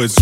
it's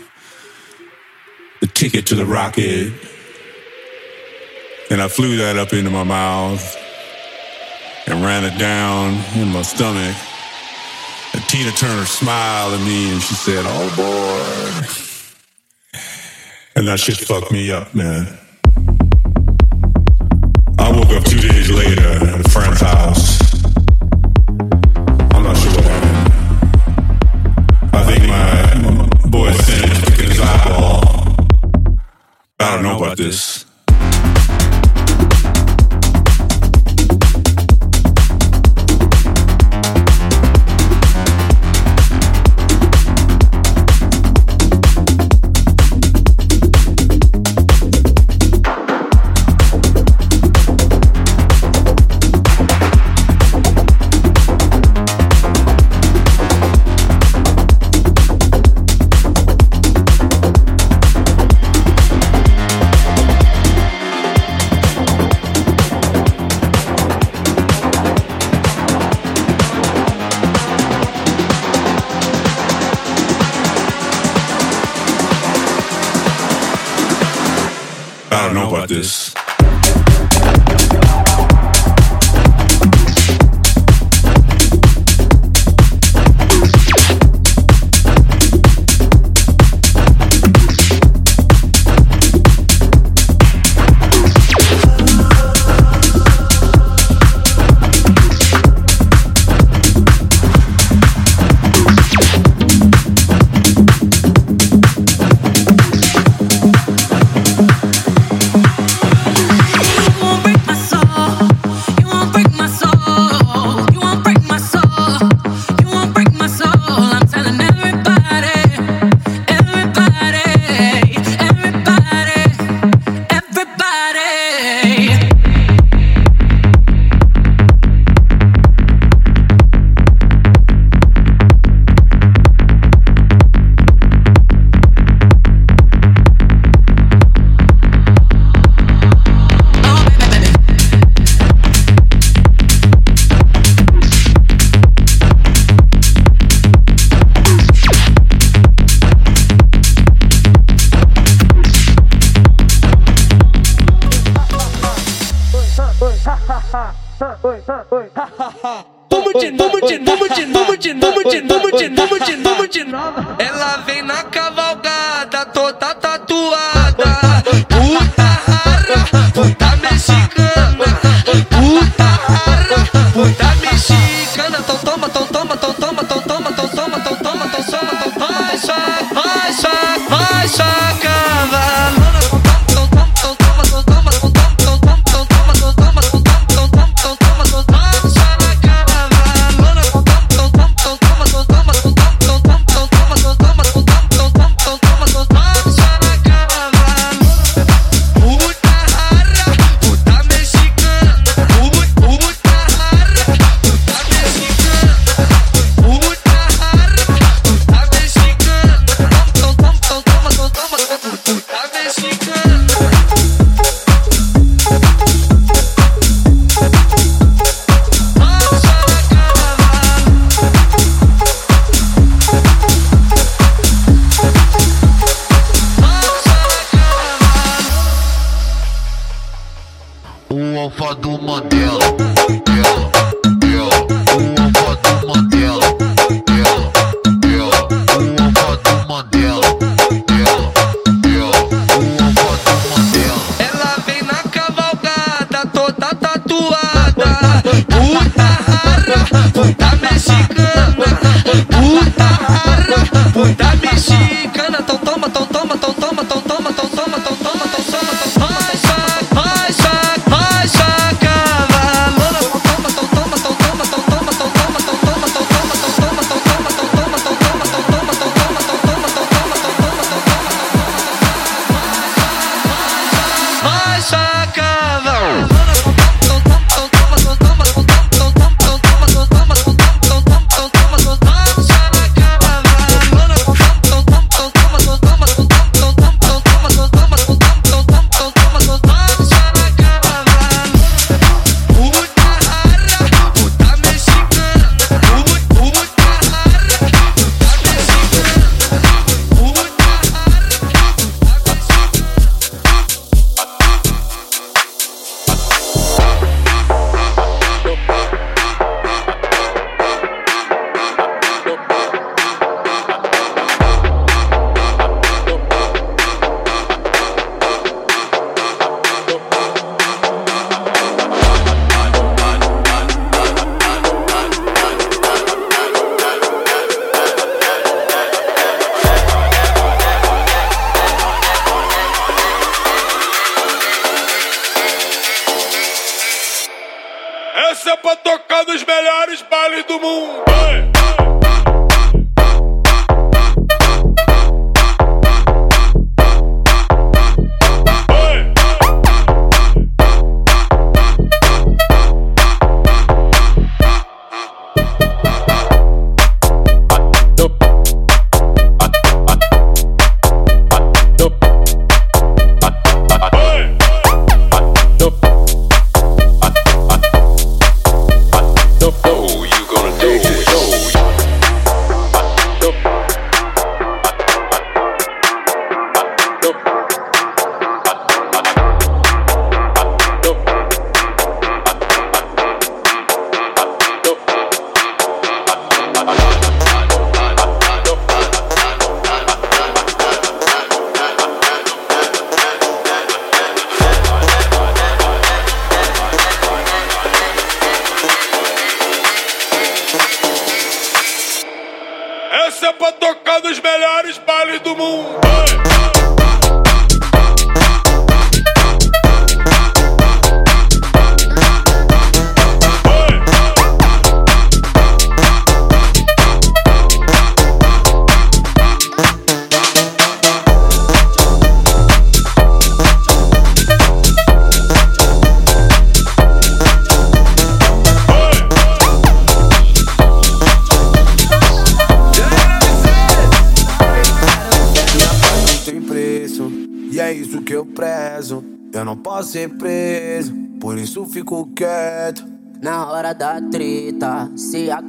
the ticket to the rocket. And I flew that up into my mouth and ran it down in my stomach. And Tina Turner smiled at me and she said, Oh boy. And that shit fucked me up, man. I woke up two days later at a friend's house. about, this. this.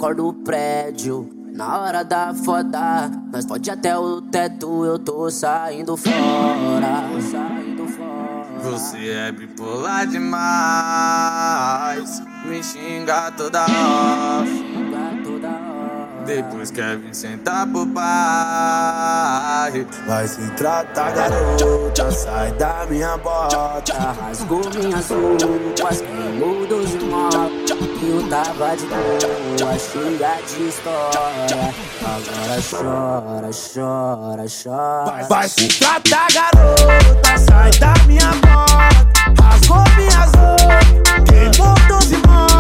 Se acorda o prédio. Na hora da foda, nós pode até o teto, eu tô saindo fora. Saindo fora. Você é bipolar demais, me. Xinga toda hora depois quer vir sentar pro pai. Vai se tratar, garota, sai da minha bota. Rasgou minhas roupas, queimou dos móveis. Eu tava de boa, cheia de história. Agora chora, chora, chora. Vai se tratar, garota, sai da minha bota. Rasgou minhas roupas, queimou dos móveis.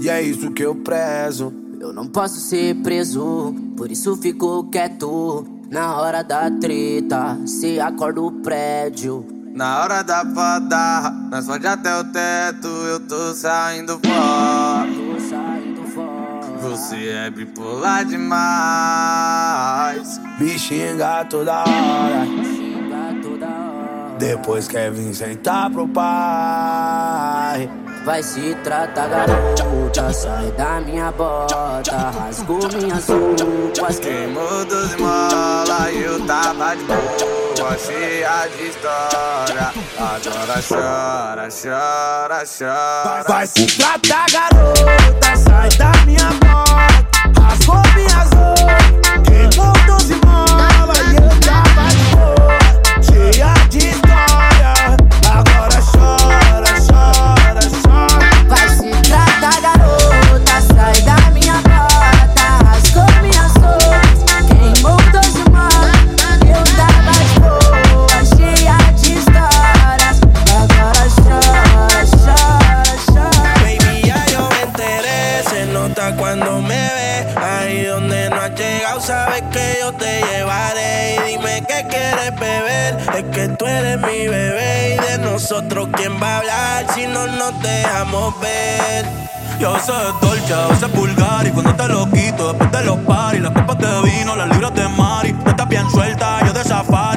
e é isso que eu prezo. Eu não posso ser preso, por isso fico quieto. Na hora da treta, se acorda o prédio. Na hora da fada, nós pode até o teto, eu tô saindo fora. Tô saindo fora. Você é bipolar demais. Me xinga toda hora. Depois quer vir sentar pro pai vai se tratar, garota. Sai da minha bota, rasgou minhas roupas. Queimou dos mola e eu tava de boa, cheia de história. Agora chora, chora, chora. Vai se tratar, garota. Sai da minha bota, rasgou minhas roupas. nos dejamos ver. Yo sé dolce, a veces vulgar y cuando te lo quito, después de los paris, las copas de vino, las libras de Mari, tú estás bien suelta, yo de.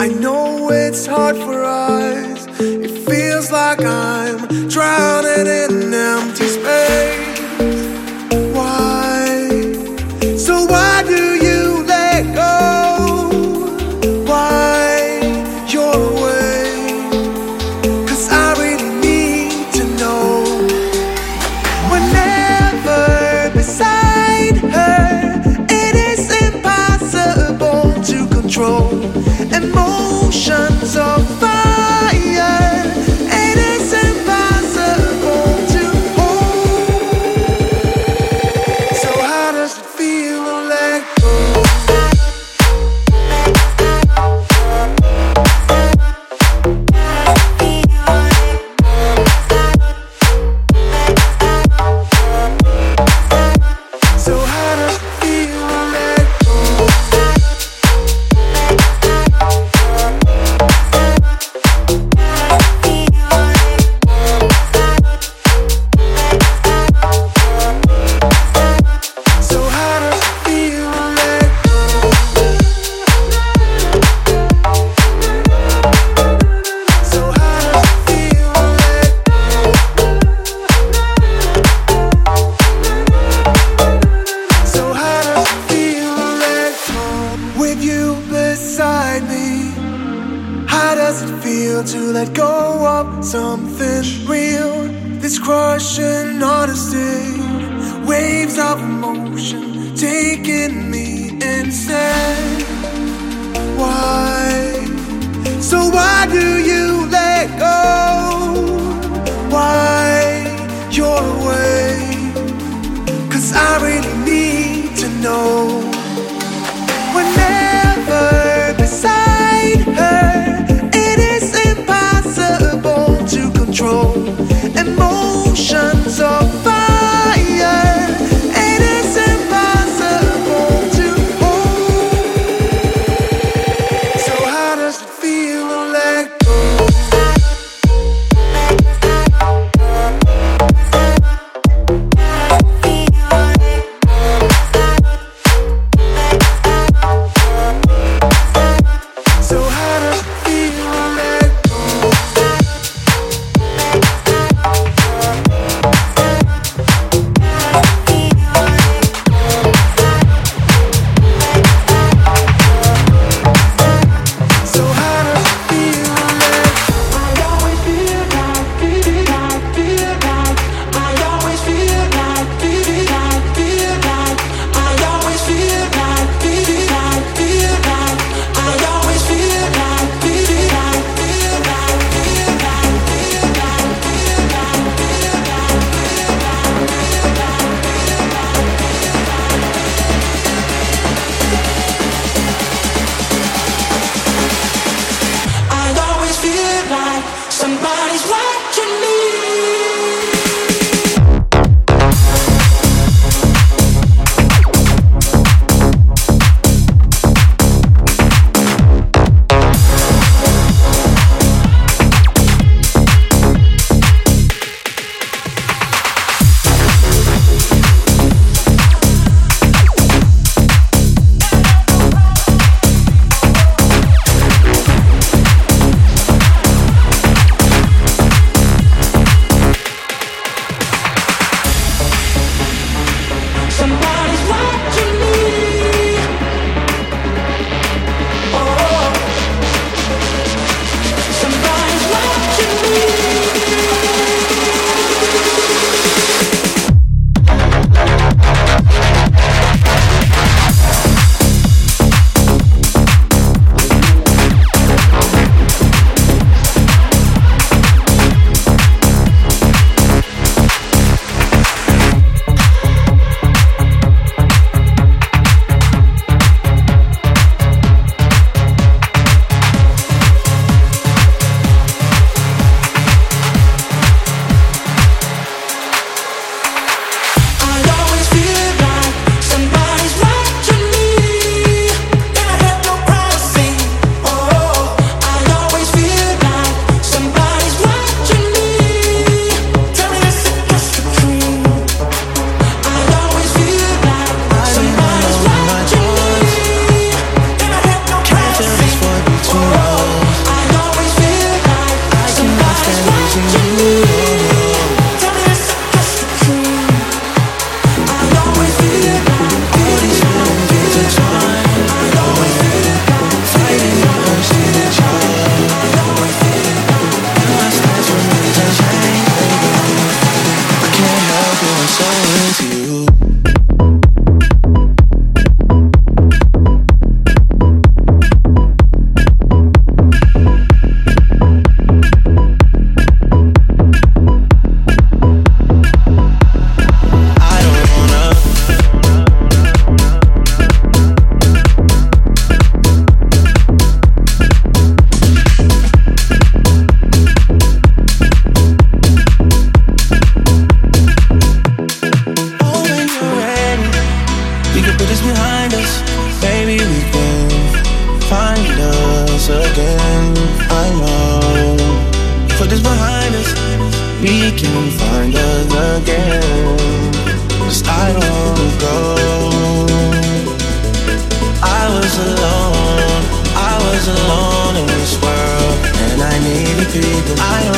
I know it's hard for us. It feels like I'm drowning in empty real, this crushing honesty, waves of emotion taking me insane. Why? So why do you let go? Why you're? Cause I really need to know. so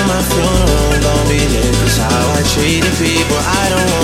my funeral, don't be there, cause how I treated people, I don't want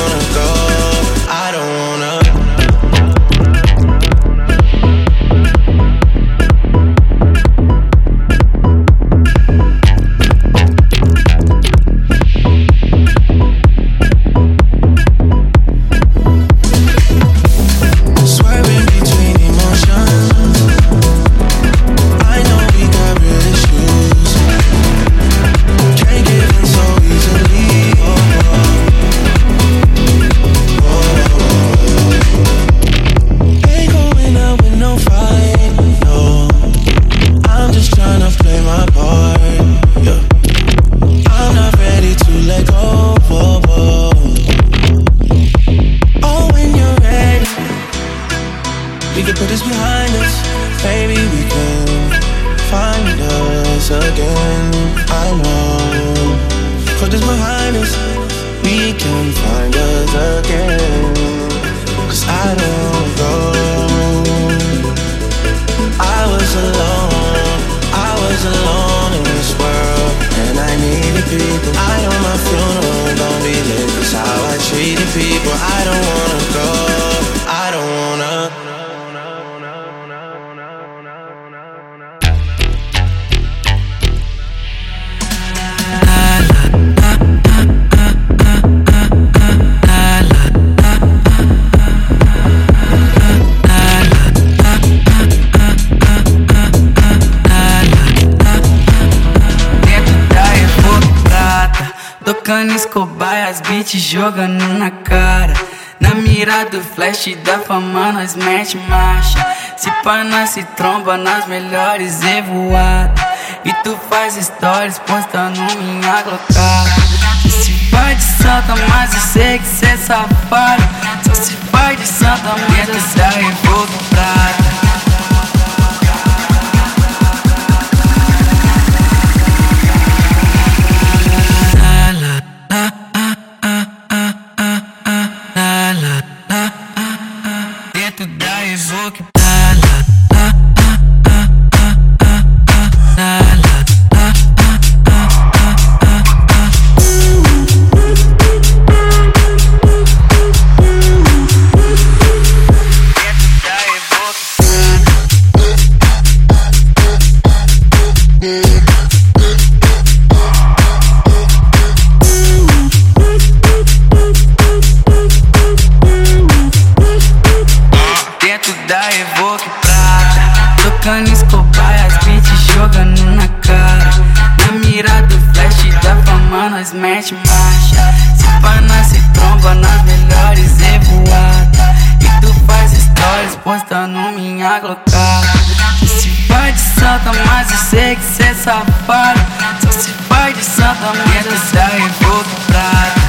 te jogando na cara. Na mira do flash da fama, nós mete marcha. Se pá, nós se tromba nas melhores e voada. E tu faz stories postando minha glocada. Se vai de santa, mas eu sei que cê é safado. Se vai de santa, mas eu sei que vou comprar. faz de santa, mas eu sei que cê é safado. Só se faz de santa, mas eu sai é revoltado.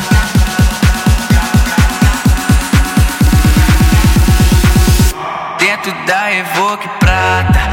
Dentro da Evoque Prata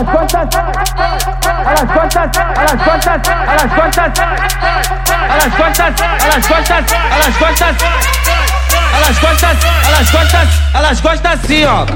las costas, a las costas, a las costas, a las costas, a las costas, a las costas, a las costas, a las costas, a las costas, a las costas, sí, ó.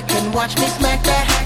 Back and watch me smack that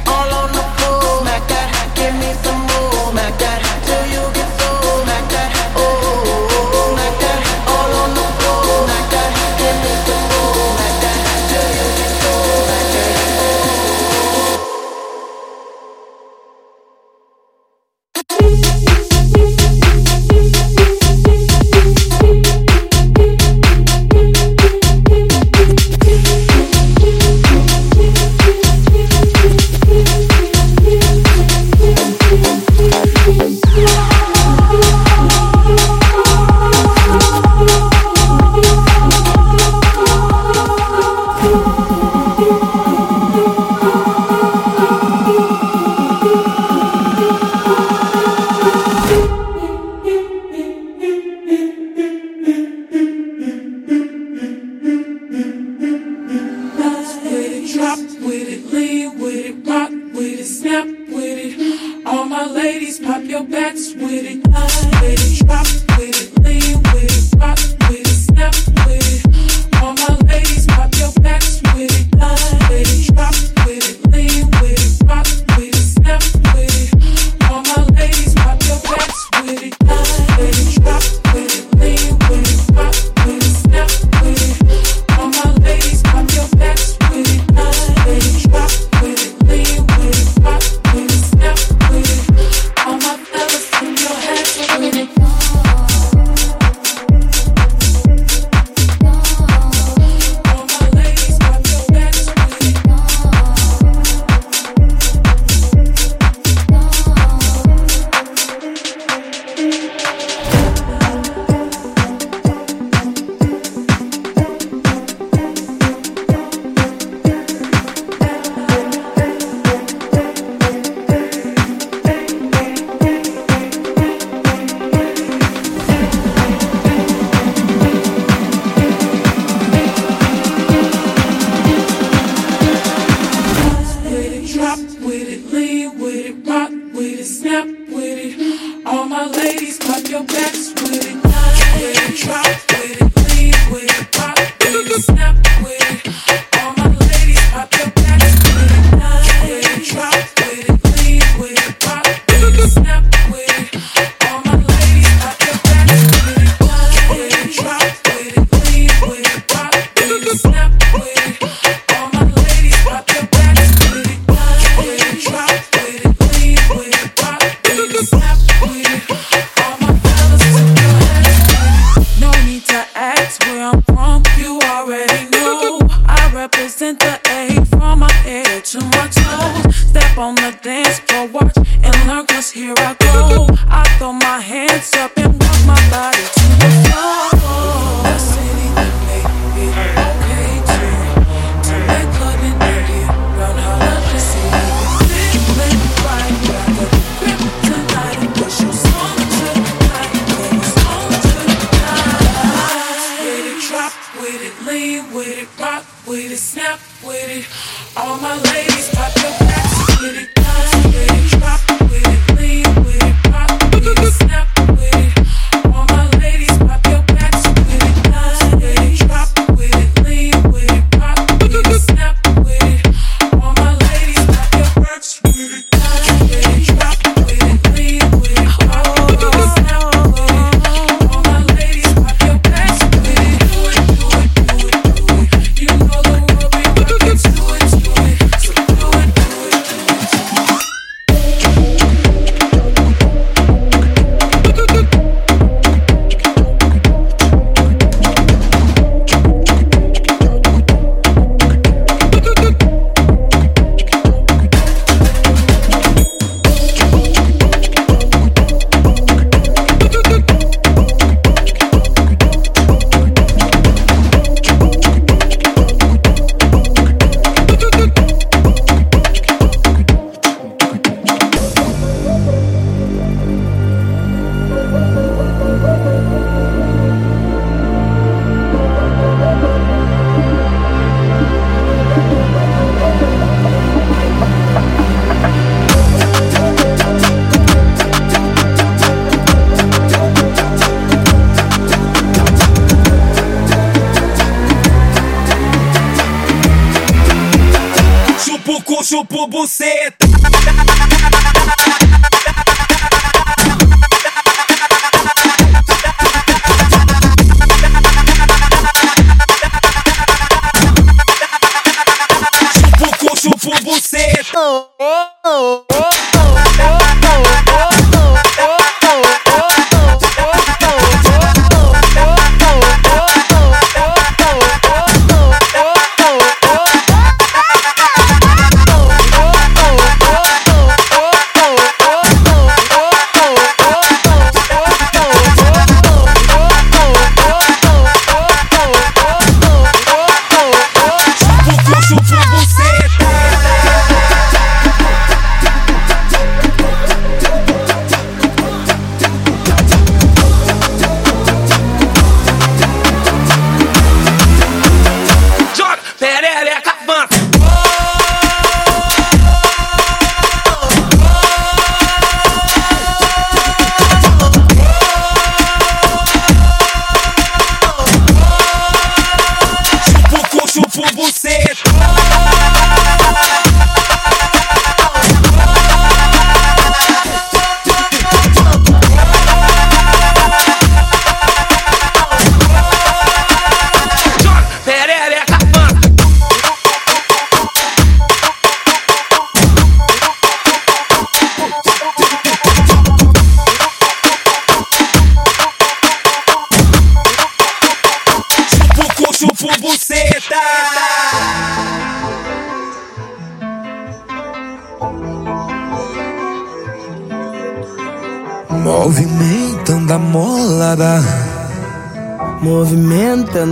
Chupo buceta.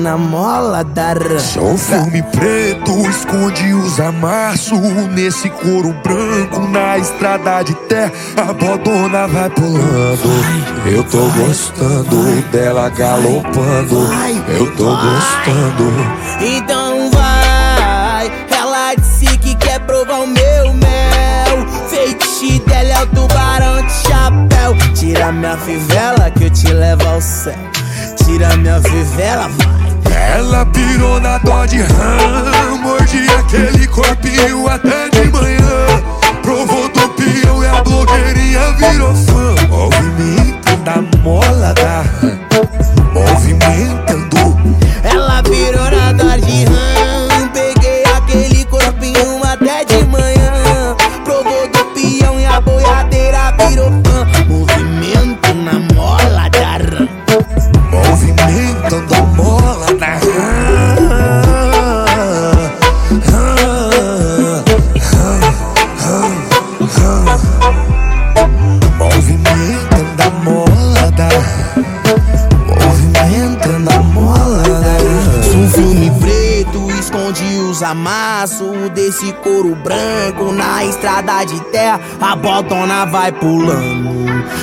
Movimentando a mola da Sou filme preto, esconde os amassos Nesse couro branco, na estrada de terra A bodona vai pulando Eu tô gostando dela galopando Eu tô gostando Então vai, ela disse que quer provar o meu mel. Feitiço dela é o tubarão de chapéu. Tira minha fivela que eu te levo ao céu. Tira minha fivela, vai. Ela pirou na Dodge Ram Mordi aquele corpinho até de manhã Provou do peão e a blogueirinha virou fã Movimentando a mola da Ram Movimentando Ela virou na Dodge Ram. Peguei aquele corpinho até de manhã. Provou do peão e a boiadeira virou fã. Estrada de terra. A botona vai pulando.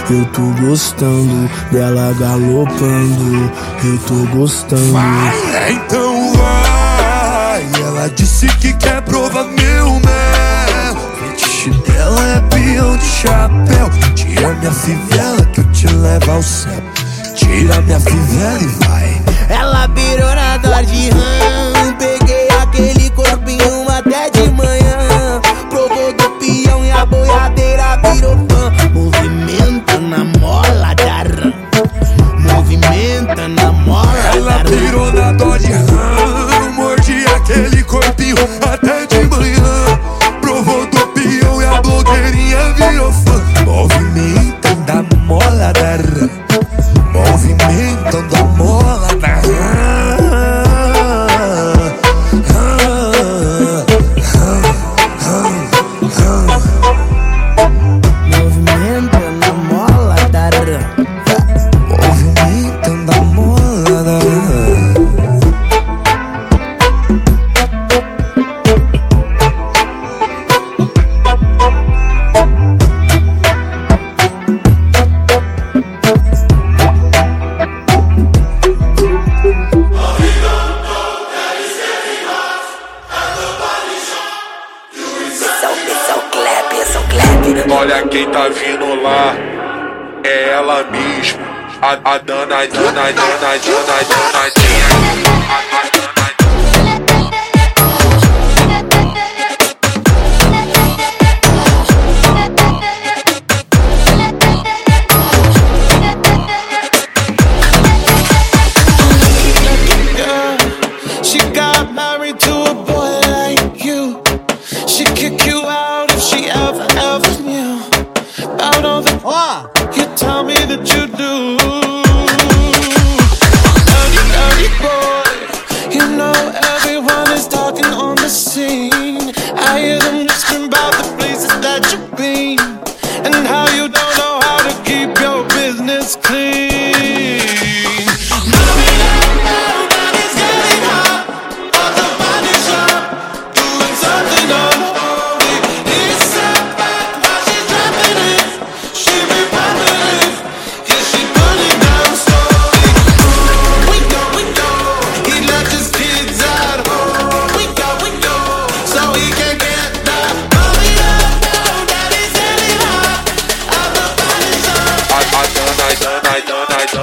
Eu tô gostando dela galopando. Eu tô gostando. Vai, então vai. Ela disse que quer provar meu mel. Fetiche dela é peão de chapéu. Tira minha fivela que eu te levo ao céu. Tira minha fivela e vai. Ela virou na Dodge Ram Peguei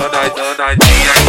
我的奶牛。